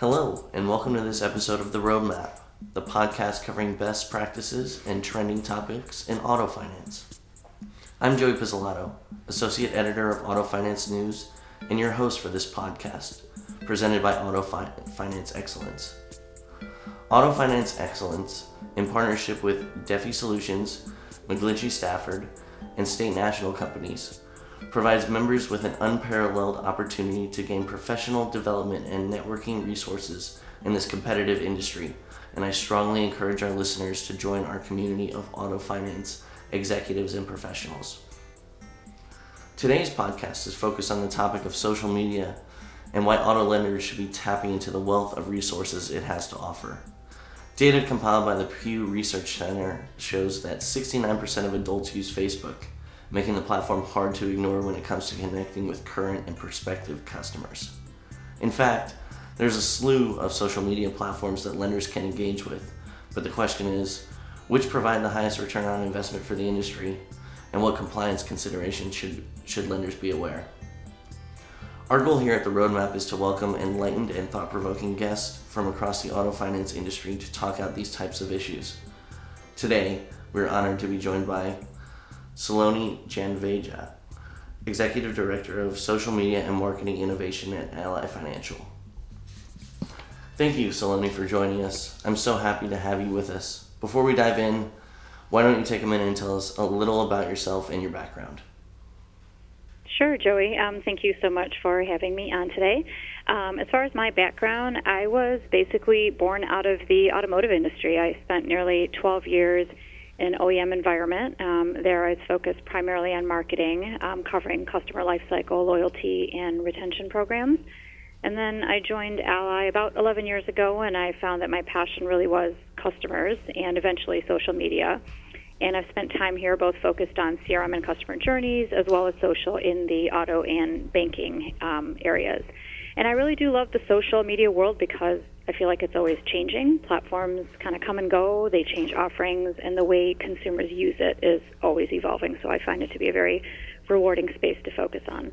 Hello, and welcome to this episode of The Roadmap, the podcast covering best practices and trending topics in auto finance. I'm Joey Pizzolatto, Associate Editor of Auto Finance News, and your host for this podcast, presented by Auto Fi- Finance Excellence. Auto Finance Excellence, in partnership with Defi Solutions, McGlinchey Stafford, and state national companies, provides members with an unparalleled opportunity to gain professional development and networking resources in this competitive industry, and I strongly encourage our listeners to join our community of auto finance executives and professionals. Today's podcast is focused on the topic of social media and why auto lenders should be tapping into the wealth of resources it has to offer. Data compiled by the Pew Research Center shows that 69% of adults use Facebook making the platform hard to ignore when it comes to connecting with current and prospective customers. In fact, there's a slew of social media platforms that lenders can engage with, but the question is which provide the highest return on investment for the industry, and what compliance considerations should, should lenders be aware? Our goal here at the Roadmap is to welcome enlightened and thought provoking guests from across the auto finance industry to talk out these types of issues. Today, we're honored to be joined by Saloni Janveja, Executive Director of Social Media and Marketing Innovation at Ally Financial. Thank you, Saloni, for joining us. I'm so happy to have you with us. Before we dive in, why don't you take a minute and tell us a little about yourself and your background? Sure, Joey. Um, thank you so much for having me on today. Um, as far as my background, I was basically born out of the automotive industry. I spent nearly 12 years an OEM environment. Um, there, I was focused primarily on marketing, um, covering customer lifecycle, loyalty, and retention programs. And then I joined Ally about 11 years ago, and I found that my passion really was customers and eventually social media. And I've spent time here both focused on CRM and customer journeys, as well as social in the auto and banking um, areas. And I really do love the social media world because I feel like it's always changing. Platforms kind of come and go, they change offerings, and the way consumers use it is always evolving. So I find it to be a very rewarding space to focus on.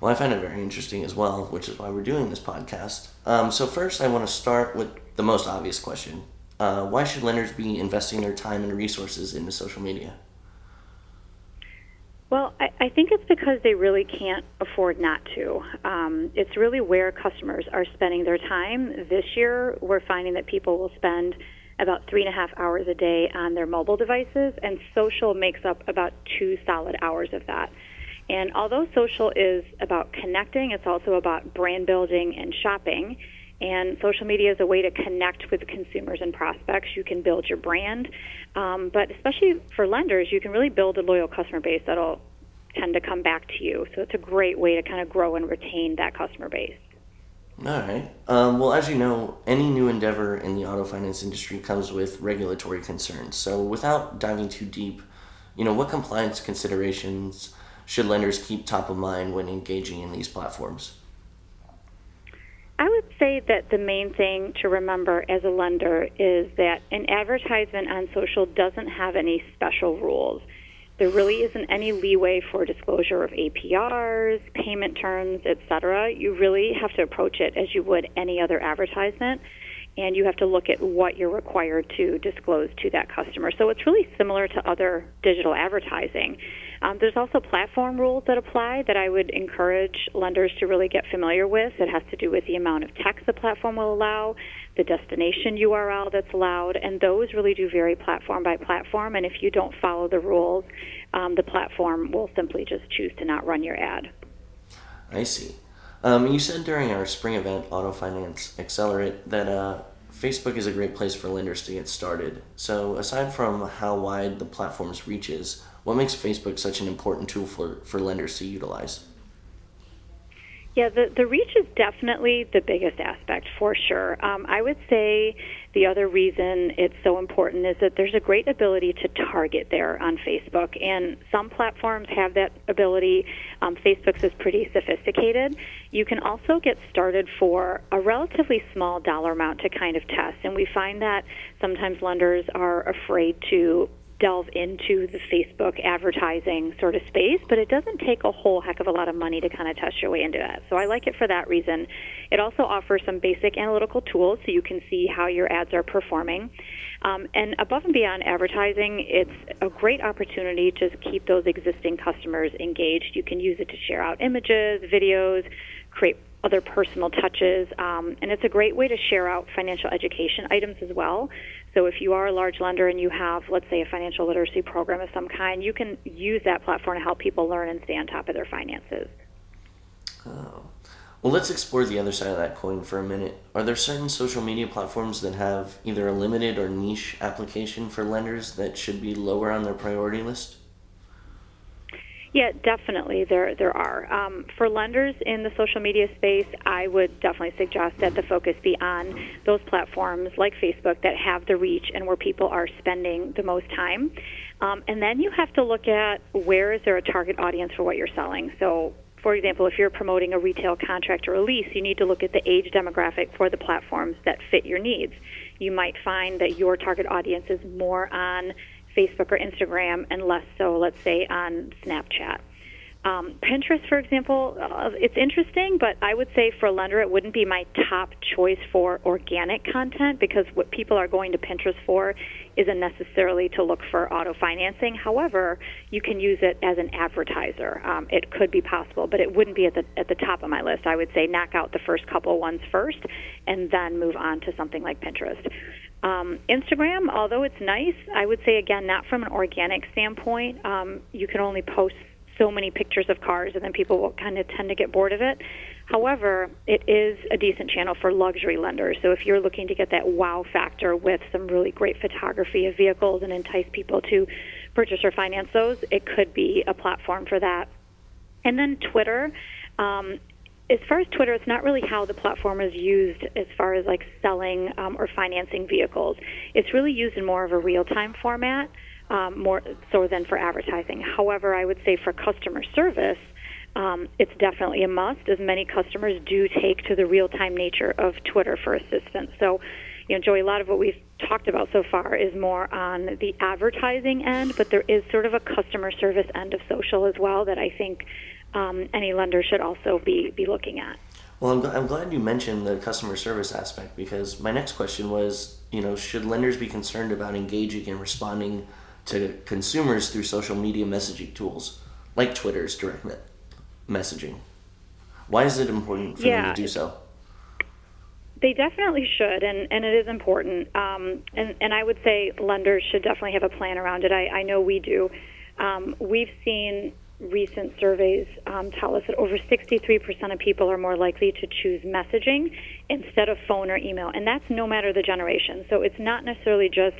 Well, I find it very interesting as well, which is why we're doing this podcast. Um, so, first, I want to start with the most obvious question uh, Why should lenders be investing their time and resources into social media? Well, I, I think it's because they really can't afford not to. Um, it's really where customers are spending their time. This year, we're finding that people will spend about three and a half hours a day on their mobile devices, and social makes up about two solid hours of that. And although social is about connecting, it's also about brand building and shopping. And social media is a way to connect with consumers and prospects. You can build your brand, um, but especially for lenders, you can really build a loyal customer base that'll tend to come back to you. So it's a great way to kind of grow and retain that customer base. All right. Um, well, as you know, any new endeavor in the auto finance industry comes with regulatory concerns. So, without diving too deep, you know, what compliance considerations should lenders keep top of mind when engaging in these platforms? I would say that the main thing to remember as a lender is that an advertisement on social doesn't have any special rules. There really isn't any leeway for disclosure of APRs, payment terms, etc. You really have to approach it as you would any other advertisement, and you have to look at what you're required to disclose to that customer. So it's really similar to other digital advertising. Um, there's also platform rules that apply that I would encourage lenders to really get familiar with. It has to do with the amount of text the platform will allow, the destination URL that's allowed, and those really do vary platform by platform. And if you don't follow the rules, um, the platform will simply just choose to not run your ad. I see. Um, you said during our spring event, Auto Finance Accelerate, that uh, Facebook is a great place for lenders to get started. So, aside from how wide the platform's reach is, what makes Facebook such an important tool for, for lenders to utilize? Yeah, the, the reach is definitely the biggest aspect for sure. Um, I would say the other reason it's so important is that there's a great ability to target there on Facebook, and some platforms have that ability. Um, Facebook's is pretty sophisticated. You can also get started for a relatively small dollar amount to kind of test, and we find that sometimes lenders are afraid to delve into the Facebook advertising sort of space, but it doesn't take a whole heck of a lot of money to kind of test your way into that. So I like it for that reason. It also offers some basic analytical tools so you can see how your ads are performing. Um, and above and beyond advertising, it's a great opportunity to keep those existing customers engaged. You can use it to share out images, videos, create other personal touches, um, and it's a great way to share out financial education items as well. So if you are a large lender and you have, let's say, a financial literacy program of some kind, you can use that platform to help people learn and stay on top of their finances. Oh. Well, let's explore the other side of that coin for a minute. Are there certain social media platforms that have either a limited or niche application for lenders that should be lower on their priority list? Yeah, definitely. There, there are. Um, for lenders in the social media space, I would definitely suggest that the focus be on those platforms like Facebook that have the reach and where people are spending the most time. Um, and then you have to look at where is there a target audience for what you're selling. So, for example, if you're promoting a retail contract or a lease, you need to look at the age demographic for the platforms that fit your needs. You might find that your target audience is more on Facebook or Instagram and less so, let's say, on Snapchat. Um, Pinterest, for example, uh, it's interesting, but I would say for a lender, it wouldn't be my top choice for organic content because what people are going to Pinterest for isn't necessarily to look for auto financing. However, you can use it as an advertiser. Um, it could be possible, but it wouldn't be at the at the top of my list. I would say knock out the first couple ones first, and then move on to something like Pinterest. Um, Instagram, although it's nice, I would say again, not from an organic standpoint. Um, you can only post so many pictures of cars, and then people will kind of tend to get bored of it. However, it is a decent channel for luxury lenders. So if you're looking to get that wow factor with some really great photography of vehicles and entice people to purchase or finance those, it could be a platform for that. And then Twitter. Um, as far as Twitter, it's not really how the platform is used as far as like selling um, or financing vehicles. It's really used in more of a real time format, um, more so than for advertising. However, I would say for customer service, um, it's definitely a must, as many customers do take to the real time nature of Twitter for assistance. So, you know, Joey, a lot of what we've talked about so far is more on the advertising end, but there is sort of a customer service end of social as well that I think um, any lender should also be, be looking at. Well, I'm, I'm glad you mentioned the customer service aspect because my next question was, you know, should lenders be concerned about engaging and responding to consumers through social media messaging tools like Twitter's direct me- messaging? Why is it important for yeah, them to do so? They definitely should, and, and it is important. Um, and, and I would say lenders should definitely have a plan around it. I, I know we do. Um, we've seen recent surveys um, tell us that over 63% of people are more likely to choose messaging instead of phone or email. And that's no matter the generation. So it's not necessarily just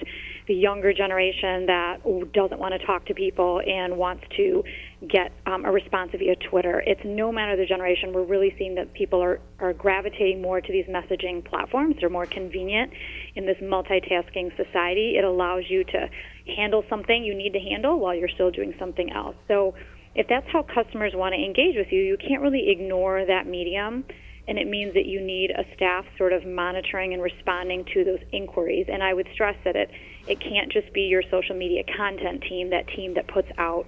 the younger generation that doesn't want to talk to people and wants to get um, a response via Twitter. It's no matter the generation. We're really seeing that people are, are gravitating more to these messaging platforms. They're more convenient in this multitasking society. It allows you to handle something you need to handle while you're still doing something else. So if that's how customers want to engage with you, you can't really ignore that medium. And it means that you need a staff sort of monitoring and responding to those inquiries. And I would stress that it, it can't just be your social media content team, that team that puts out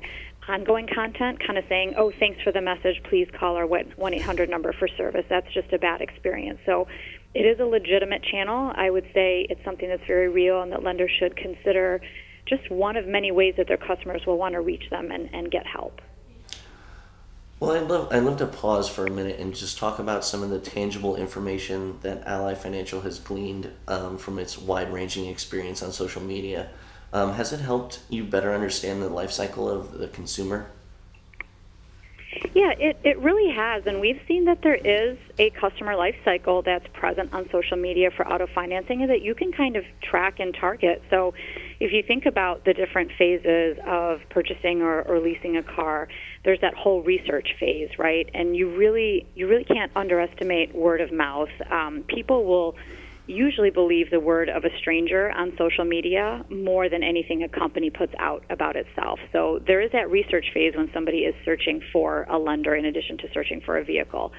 ongoing content, kind of saying, oh, thanks for the message, please call our 1 800 number for service. That's just a bad experience. So it is a legitimate channel. I would say it's something that's very real and that lenders should consider just one of many ways that their customers will want to reach them and, and get help. Well, I'd love, I'd love to pause for a minute and just talk about some of the tangible information that Ally Financial has gleaned um, from its wide ranging experience on social media. Um, has it helped you better understand the life cycle of the consumer? Yeah, it, it really has. And we've seen that there is a customer life cycle that's present on social media for auto financing that you can kind of track and target. So if you think about the different phases of purchasing or, or leasing a car, there's that whole research phase, right? And you really you really can't underestimate word of mouth. Um, people will usually believe the word of a stranger on social media more than anything a company puts out about itself. So there is that research phase when somebody is searching for a lender in addition to searching for a vehicle.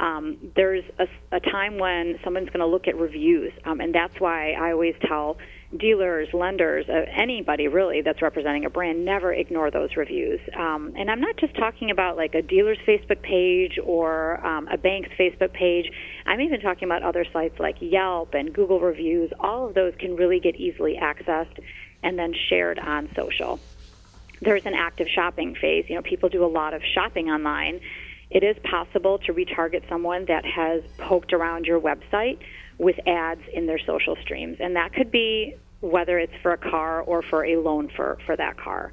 Um, there's a, a, time when someone's going to look at reviews, um, and that's why I always tell dealers, lenders, uh, anybody really that's representing a brand, never ignore those reviews. Um, and I'm not just talking about like a dealer's Facebook page or um, a bank's Facebook page. I'm even talking about other sites like Yelp and Google reviews. All of those can really get easily accessed and then shared on social. There's an active shopping phase. You know, people do a lot of shopping online. It is possible to retarget someone that has poked around your website with ads in their social streams. And that could be whether it's for a car or for a loan for, for that car.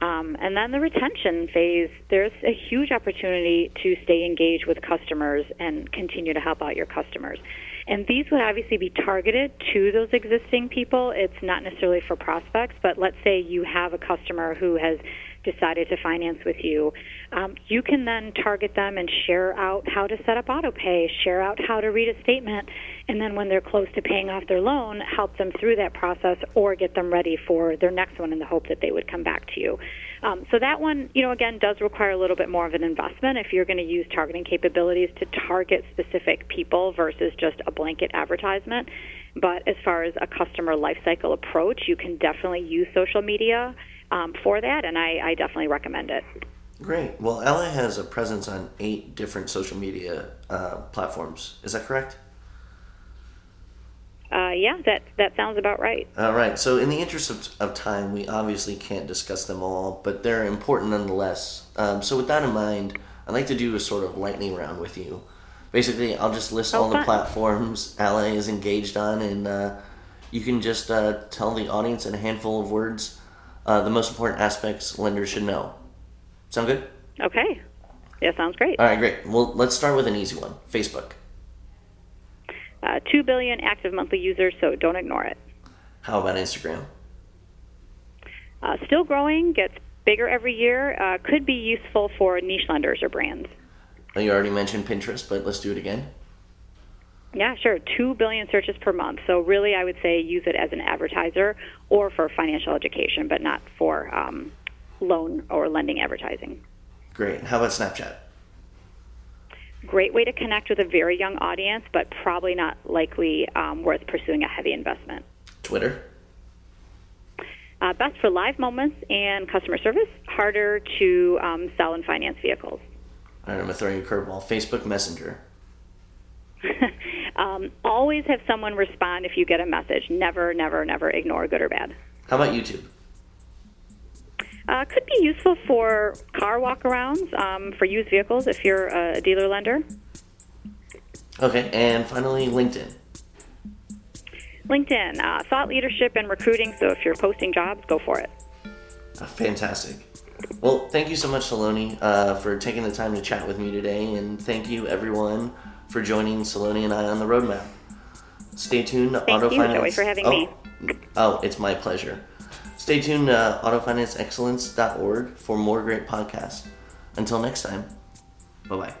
Um, and then the retention phase, there's a huge opportunity to stay engaged with customers and continue to help out your customers. And these would obviously be targeted to those existing people. It's not necessarily for prospects, but let's say you have a customer who has decided to finance with you, um, you can then target them and share out how to set up auto pay, share out how to read a statement, and then when they're close to paying off their loan, help them through that process or get them ready for their next one in the hope that they would come back to you. Um, so that one, you know, again, does require a little bit more of an investment if you're going to use targeting capabilities to target specific people versus just a blanket advertisement. But as far as a customer lifecycle approach, you can definitely use social media um, for that, and I, I definitely recommend it. Great. Well, Ally has a presence on eight different social media uh, platforms. Is that correct? Uh, yeah, that that sounds about right. All right. So, in the interest of, of time, we obviously can't discuss them all, but they're important nonetheless. Um, so, with that in mind, I'd like to do a sort of lightning round with you. Basically, I'll just list Oh, all the platforms Ally is engaged on, and uh, you can just uh, tell the audience in a handful of words uh, the most important aspects lenders should know. Sound good? Okay. Yeah, sounds great. All right, great. Well, let's start with an easy one Facebook. Uh, Two billion active monthly users, so don't ignore it. How about Instagram? Uh, still growing, gets bigger every year. Uh, could be useful for niche lenders or brands. You already mentioned Pinterest, but let's do it again. Yeah, sure. Two billion searches per month. So really, I would say use it as an advertiser or for financial education, but not for um, loan or lending advertising. Great. How about Snapchat? Great way to connect with a very young audience, but probably not likely um, worth pursuing a heavy investment. Twitter? Uh, best for live moments and customer service. Harder to um, sell and finance vehicles. All right, I'm gonna throw you a curveball. Facebook Messenger. um, always have someone respond if you get a message. Never, never, never ignore good or bad. How about YouTube? Uh, could be useful for car walkarounds um, for used vehicles if you're a dealer lender. Okay, and finally LinkedIn. LinkedIn, uh, thought leadership and recruiting. So if you're posting jobs, go for it. Uh, fantastic. Well, thank you so much, Saloni, uh, for taking the time to chat with me today, and thank you everyone for joining Saloni and I on the roadmap. Stay tuned to Thank Auto you, Finance. Joey, for having oh, me. Oh, it's my pleasure. Stay tuned to autofinanceexcellence.org for more great podcasts. Until next time, bye bye.